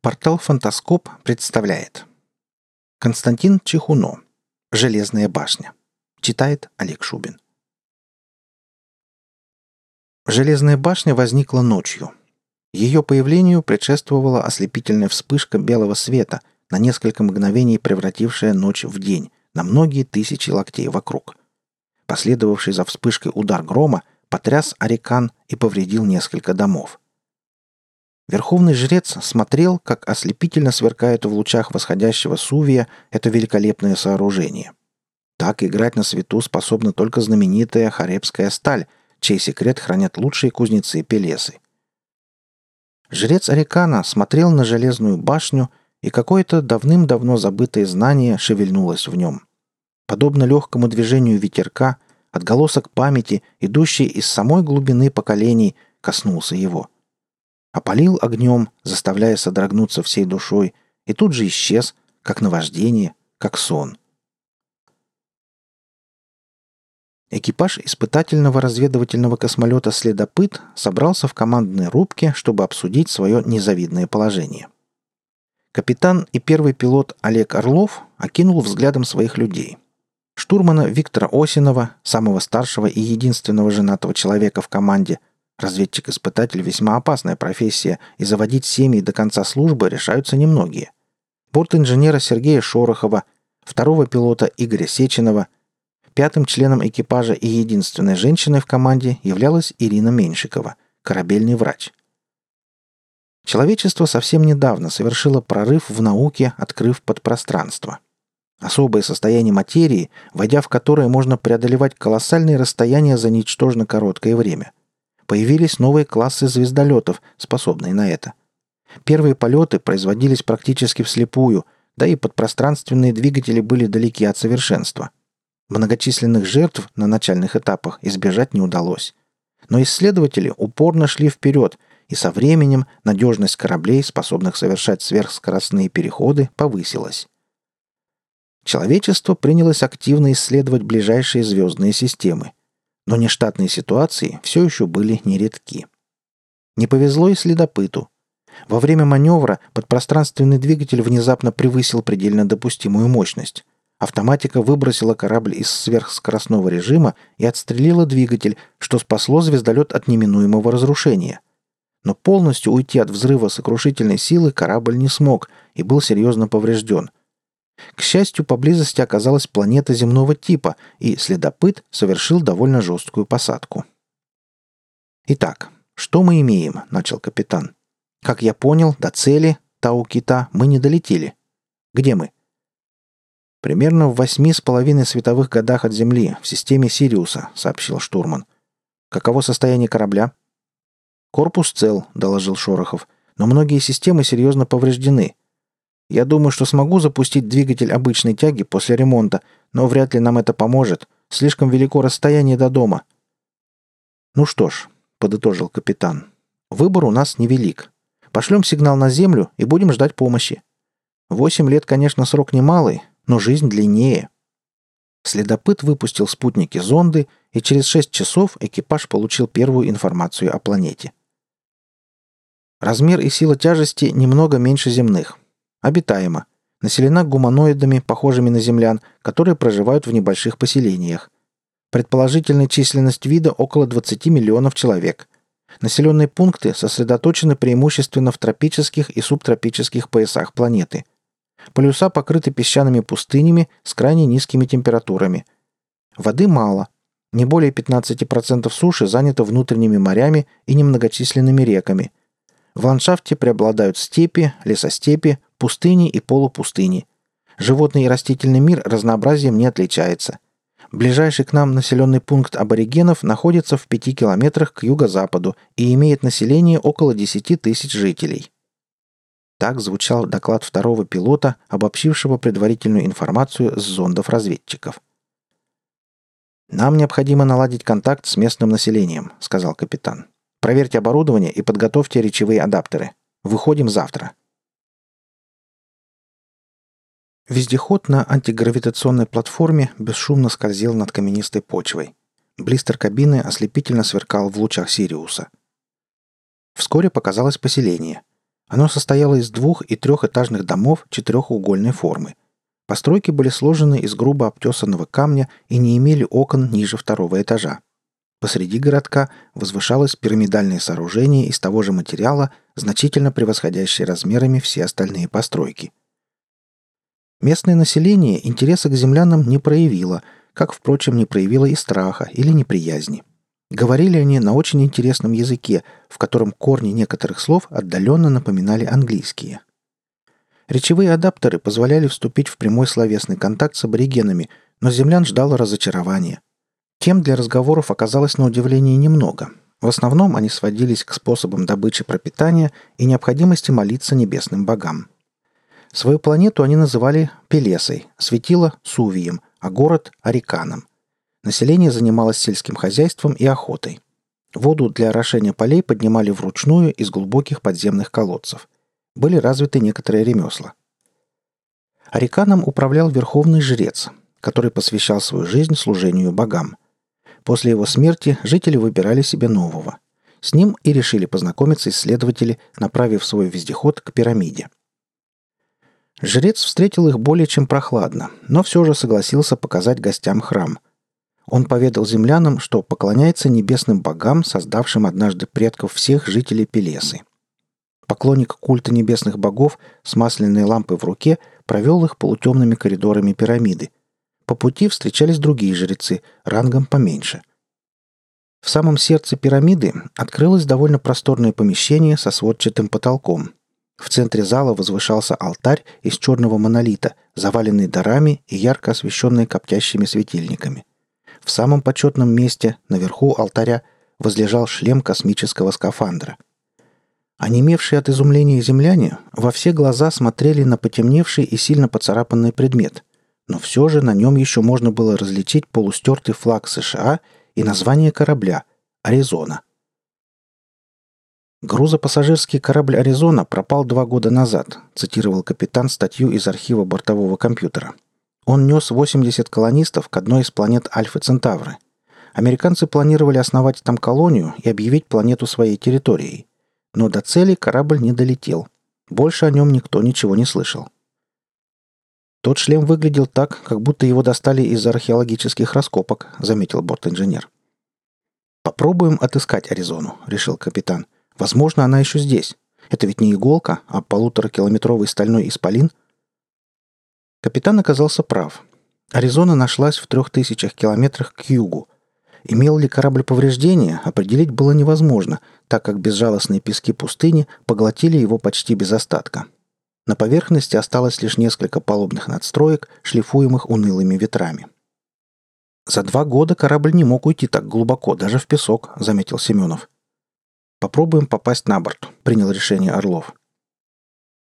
Портал «Фантаскоп» представляет. Константин Чехуно «Железная башня» Читает Олег Шубин. Железная башня возникла ночью. Ее появлению предшествовала ослепительная вспышка белого света, на несколько мгновений превратившая ночь в день, на многие тысячи локтей вокруг. Последовавший за вспышкой удар грома потряс Арикан и повредил несколько домов – Верховный жрец смотрел, как ослепительно сверкает в лучах восходящего сувия это великолепное сооружение. Так играть на свету способна только знаменитая харебская сталь, чей секрет хранят лучшие кузнецы Пелесы. Жрец Арикана смотрел на железную башню, и какое-то давным-давно забытое знание шевельнулось в нем. Подобно легкому движению ветерка, отголосок памяти, идущий из самой глубины поколений, коснулся его — опалил огнем, заставляя содрогнуться всей душой, и тут же исчез, как наваждение, как сон. Экипаж испытательного разведывательного космолета «Следопыт» собрался в командной рубке, чтобы обсудить свое незавидное положение. Капитан и первый пилот Олег Орлов окинул взглядом своих людей. Штурмана Виктора Осинова, самого старшего и единственного женатого человека в команде, Разведчик-испытатель – весьма опасная профессия, и заводить семьи до конца службы решаются немногие. Борт инженера Сергея Шорохова, второго пилота Игоря Сеченова, пятым членом экипажа и единственной женщиной в команде являлась Ирина Меньшикова, корабельный врач. Человечество совсем недавно совершило прорыв в науке, открыв подпространство. Особое состояние материи, войдя в которое можно преодолевать колоссальные расстояния за ничтожно короткое время – Появились новые классы звездолетов, способные на это. Первые полеты производились практически вслепую, да и подпространственные двигатели были далеки от совершенства. Многочисленных жертв на начальных этапах избежать не удалось. Но исследователи упорно шли вперед, и со временем надежность кораблей, способных совершать сверхскоростные переходы, повысилась. Человечество принялось активно исследовать ближайшие звездные системы но нештатные ситуации все еще были нередки. Не повезло и следопыту. Во время маневра подпространственный двигатель внезапно превысил предельно допустимую мощность. Автоматика выбросила корабль из сверхскоростного режима и отстрелила двигатель, что спасло звездолет от неминуемого разрушения. Но полностью уйти от взрыва сокрушительной силы корабль не смог и был серьезно поврежден, к счастью, поблизости оказалась планета земного типа, и следопыт совершил довольно жесткую посадку. «Итак, что мы имеем?» – начал капитан. «Как я понял, до цели, Тау-Кита, мы не долетели. Где мы?» «Примерно в восьми с половиной световых годах от Земли, в системе Сириуса», — сообщил штурман. «Каково состояние корабля?» «Корпус цел», — доложил Шорохов, — «но многие системы серьезно повреждены. Я думаю, что смогу запустить двигатель обычной тяги после ремонта, но вряд ли нам это поможет. Слишком велико расстояние до дома». «Ну что ж», — подытожил капитан, — «выбор у нас невелик. Пошлем сигнал на Землю и будем ждать помощи. Восемь лет, конечно, срок немалый, но жизнь длиннее». Следопыт выпустил спутники зонды, и через шесть часов экипаж получил первую информацию о планете. Размер и сила тяжести немного меньше земных, Обитаема. Населена гуманоидами, похожими на землян, которые проживают в небольших поселениях. Предположительная численность вида около 20 миллионов человек. Населенные пункты сосредоточены преимущественно в тропических и субтропических поясах планеты. Полюса покрыты песчаными пустынями с крайне низкими температурами. Воды мало. Не более 15% суши занято внутренними морями и немногочисленными реками. В ландшафте преобладают степи, лесостепи, пустыни и полупустыни. Животный и растительный мир разнообразием не отличается. Ближайший к нам населенный пункт аборигенов находится в пяти километрах к юго-западу и имеет население около 10 тысяч жителей. Так звучал доклад второго пилота, обобщившего предварительную информацию с зондов разведчиков. «Нам необходимо наладить контакт с местным населением», — сказал капитан. «Проверьте оборудование и подготовьте речевые адаптеры. Выходим завтра». Вездеход на антигравитационной платформе бесшумно скользил над каменистой почвой. Блистер кабины ослепительно сверкал в лучах Сириуса. Вскоре показалось поселение. Оно состояло из двух- и трехэтажных домов четырехугольной формы. Постройки были сложены из грубо обтесанного камня и не имели окон ниже второго этажа. Посреди городка возвышалось пирамидальное сооружение из того же материала, значительно превосходящее размерами все остальные постройки. Местное население интереса к землянам не проявило, как, впрочем, не проявило и страха или неприязни. Говорили они на очень интересном языке, в котором корни некоторых слов отдаленно напоминали английские. Речевые адаптеры позволяли вступить в прямой словесный контакт с аборигенами, но землян ждало разочарование. Тем для разговоров оказалось на удивление немного. В основном они сводились к способам добычи пропитания и необходимости молиться небесным богам. Свою планету они называли Пелесой, светило – Сувием, а город – Ариканом. Население занималось сельским хозяйством и охотой. Воду для орошения полей поднимали вручную из глубоких подземных колодцев. Были развиты некоторые ремесла. Ариканом управлял верховный жрец, который посвящал свою жизнь служению богам. После его смерти жители выбирали себе нового. С ним и решили познакомиться исследователи, направив свой вездеход к пирамиде. Жрец встретил их более чем прохладно, но все же согласился показать гостям храм – он поведал землянам, что поклоняется небесным богам, создавшим однажды предков всех жителей Пелесы. Поклонник культа небесных богов с масляной лампой в руке провел их полутемными коридорами пирамиды. По пути встречались другие жрецы, рангом поменьше. В самом сердце пирамиды открылось довольно просторное помещение со сводчатым потолком. В центре зала возвышался алтарь из черного монолита, заваленный дарами и ярко освещенный коптящими светильниками. В самом почетном месте, наверху алтаря, возлежал шлем космического скафандра. Онемевшие от изумления земляне во все глаза смотрели на потемневший и сильно поцарапанный предмет, но все же на нем еще можно было различить полустертый флаг США и название корабля – «Аризона». «Грузопассажирский корабль «Аризона» пропал два года назад», цитировал капитан статью из архива бортового компьютера – он нес 80 колонистов к одной из планет Альфа Центавры. Американцы планировали основать там колонию и объявить планету своей территорией. Но до цели корабль не долетел. Больше о нем никто ничего не слышал. «Тот шлем выглядел так, как будто его достали из археологических раскопок», — заметил борт-инженер. «Попробуем отыскать Аризону», — решил капитан. «Возможно, она еще здесь. Это ведь не иголка, а полуторакилометровый стальной исполин — Капитан оказался прав. Аризона нашлась в трех тысячах километрах к югу. Имел ли корабль повреждения, определить было невозможно, так как безжалостные пески пустыни поглотили его почти без остатка. На поверхности осталось лишь несколько палубных надстроек, шлифуемых унылыми ветрами. «За два года корабль не мог уйти так глубоко, даже в песок», — заметил Семенов. «Попробуем попасть на борт», — принял решение Орлов.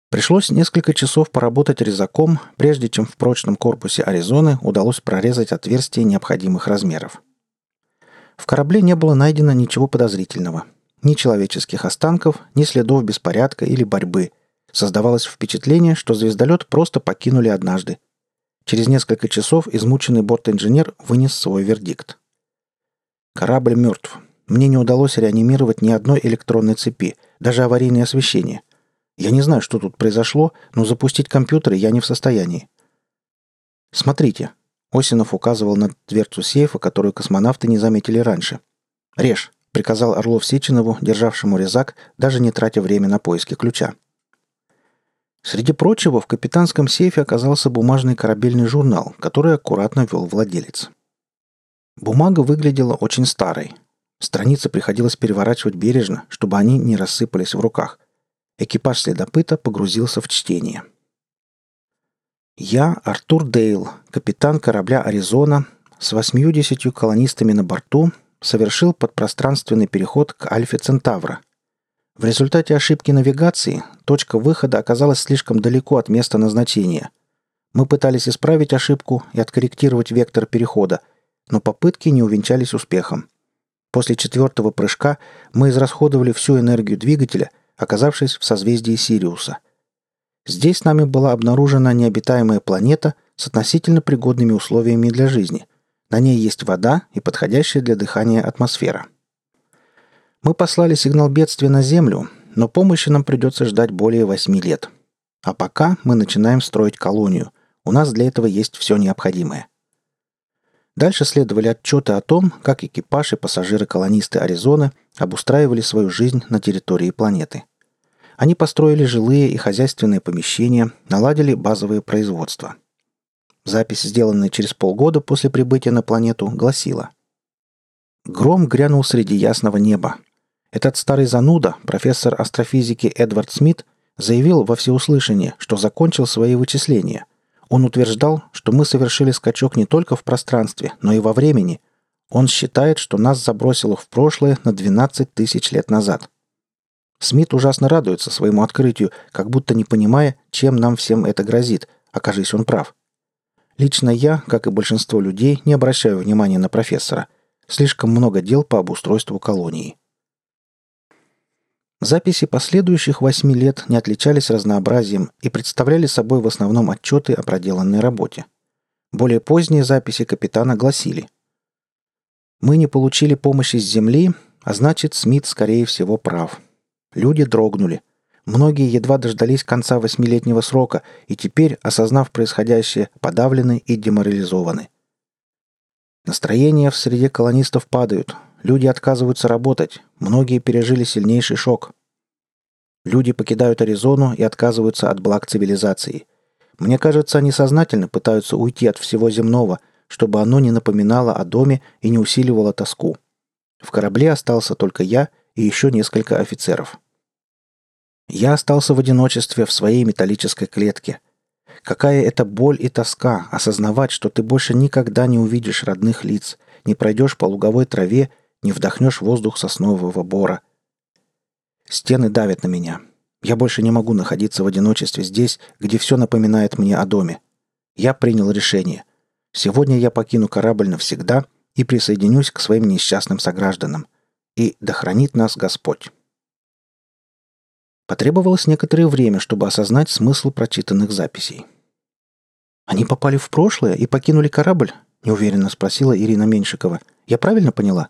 Пришлось несколько часов поработать резаком, прежде чем в прочном корпусе Аризоны удалось прорезать отверстия необходимых размеров. В корабле не было найдено ничего подозрительного. Ни человеческих останков, ни следов беспорядка или борьбы. Создавалось впечатление, что звездолет просто покинули однажды. Через несколько часов измученный борт-инженер вынес свой вердикт. «Корабль мертв. Мне не удалось реанимировать ни одной электронной цепи, даже аварийное освещение. Я не знаю, что тут произошло, но запустить компьютеры я не в состоянии. Смотрите. Осинов указывал на дверцу сейфа, которую космонавты не заметили раньше. «Режь», — приказал Орлов Сеченову, державшему резак, даже не тратя время на поиски ключа. Среди прочего, в капитанском сейфе оказался бумажный корабельный журнал, который аккуратно вел владелец. Бумага выглядела очень старой. Страницы приходилось переворачивать бережно, чтобы они не рассыпались в руках. Экипаж следопыта погрузился в чтение. Я, Артур Дейл, капитан корабля «Аризона», с 80 колонистами на борту, совершил подпространственный переход к Альфе Центавра. В результате ошибки навигации точка выхода оказалась слишком далеко от места назначения. Мы пытались исправить ошибку и откорректировать вектор перехода, но попытки не увенчались успехом. После четвертого прыжка мы израсходовали всю энергию двигателя – оказавшись в созвездии Сириуса. Здесь нами была обнаружена необитаемая планета с относительно пригодными условиями для жизни. На ней есть вода и подходящая для дыхания атмосфера. Мы послали сигнал бедствия на Землю, но помощи нам придется ждать более восьми лет. А пока мы начинаем строить колонию. У нас для этого есть все необходимое. Дальше следовали отчеты о том, как экипаж и пассажиры-колонисты Аризоны обустраивали свою жизнь на территории планеты. Они построили жилые и хозяйственные помещения, наладили базовое производство. Запись, сделанная через полгода после прибытия на планету, гласила Гром грянул среди ясного неба. Этот старый зануда, профессор астрофизики Эдвард Смит, заявил во всеуслышание, что закончил свои вычисления. Он утверждал, что мы совершили скачок не только в пространстве, но и во времени. Он считает, что нас забросило в прошлое на 12 тысяч лет назад. Смит ужасно радуется своему открытию, как будто не понимая, чем нам всем это грозит, окажись он прав. Лично я, как и большинство людей, не обращаю внимания на профессора. Слишком много дел по обустройству колонии. Записи последующих восьми лет не отличались разнообразием и представляли собой в основном отчеты о проделанной работе. Более поздние записи капитана гласили «Мы не получили помощи с Земли, а значит, Смит, скорее всего, прав. Люди дрогнули. Многие едва дождались конца восьмилетнего срока и теперь, осознав происходящее, подавлены и деморализованы. Настроения в среде колонистов падают, Люди отказываются работать, многие пережили сильнейший шок. Люди покидают Аризону и отказываются от благ цивилизации. Мне кажется, они сознательно пытаются уйти от всего земного, чтобы оно не напоминало о доме и не усиливало тоску. В корабле остался только я и еще несколько офицеров. Я остался в одиночестве в своей металлической клетке. Какая это боль и тоска осознавать, что ты больше никогда не увидишь родных лиц, не пройдешь по луговой траве не вдохнешь воздух соснового бора. Стены давят на меня. Я больше не могу находиться в одиночестве здесь, где все напоминает мне о доме. Я принял решение. Сегодня я покину корабль навсегда и присоединюсь к своим несчастным согражданам. И да хранит нас Господь. Потребовалось некоторое время, чтобы осознать смысл прочитанных записей. «Они попали в прошлое и покинули корабль?» – неуверенно спросила Ирина Меньшикова. «Я правильно поняла?»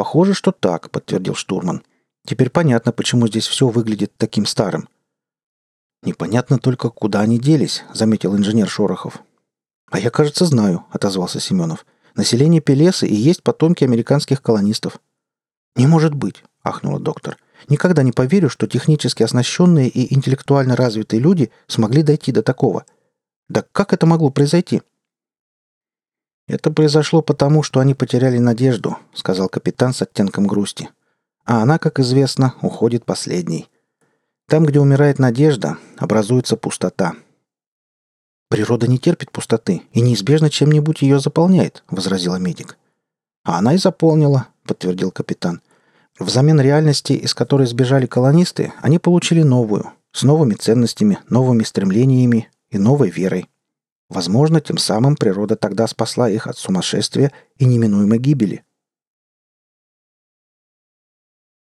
«Похоже, что так», — подтвердил штурман. «Теперь понятно, почему здесь все выглядит таким старым». «Непонятно только, куда они делись», — заметил инженер Шорохов. «А я, кажется, знаю», — отозвался Семенов. «Население Пелеса и есть потомки американских колонистов». «Не может быть», — ахнула доктор. «Никогда не поверю, что технически оснащенные и интеллектуально развитые люди смогли дойти до такого. Да как это могло произойти?» «Это произошло потому, что они потеряли надежду», — сказал капитан с оттенком грусти. «А она, как известно, уходит последней. Там, где умирает надежда, образуется пустота». «Природа не терпит пустоты и неизбежно чем-нибудь ее заполняет», — возразила медик. «А она и заполнила», — подтвердил капитан. «Взамен реальности, из которой сбежали колонисты, они получили новую, с новыми ценностями, новыми стремлениями и новой верой. Возможно, тем самым природа тогда спасла их от сумасшествия и неминуемой гибели.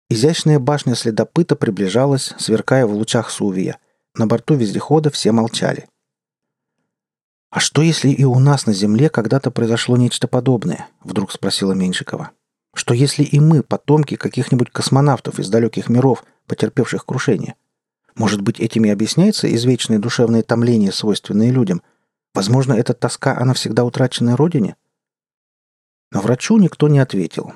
Изящная башня следопыта приближалась, сверкая в лучах сувия. На борту вездехода все молчали. «А что, если и у нас на Земле когда-то произошло нечто подобное?» — вдруг спросила Меньшикова. «Что, если и мы потомки каких-нибудь космонавтов из далеких миров, потерпевших крушение? Может быть, этим и объясняется извечное душевное томление, свойственное людям — Возможно, эта тоска о навсегда утраченной родине? Но врачу никто не ответил.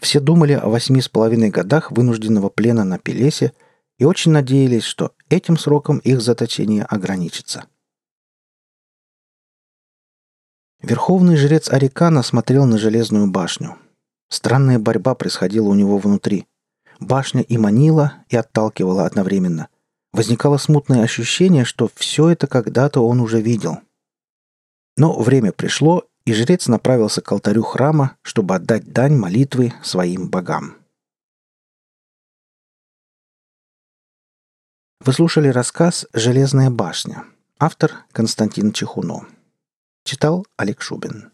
Все думали о восьми с половиной годах вынужденного плена на Пелесе и очень надеялись, что этим сроком их заточение ограничится. Верховный жрец Арикана смотрел на железную башню. Странная борьба происходила у него внутри. Башня и манила, и отталкивала одновременно. Возникало смутное ощущение, что все это когда-то он уже видел — но время пришло, и жрец направился к алтарю храма, чтобы отдать дань молитвы своим богам. Вы слушали рассказ «Железная башня». Автор Константин Чехуно. Читал Олег Шубин.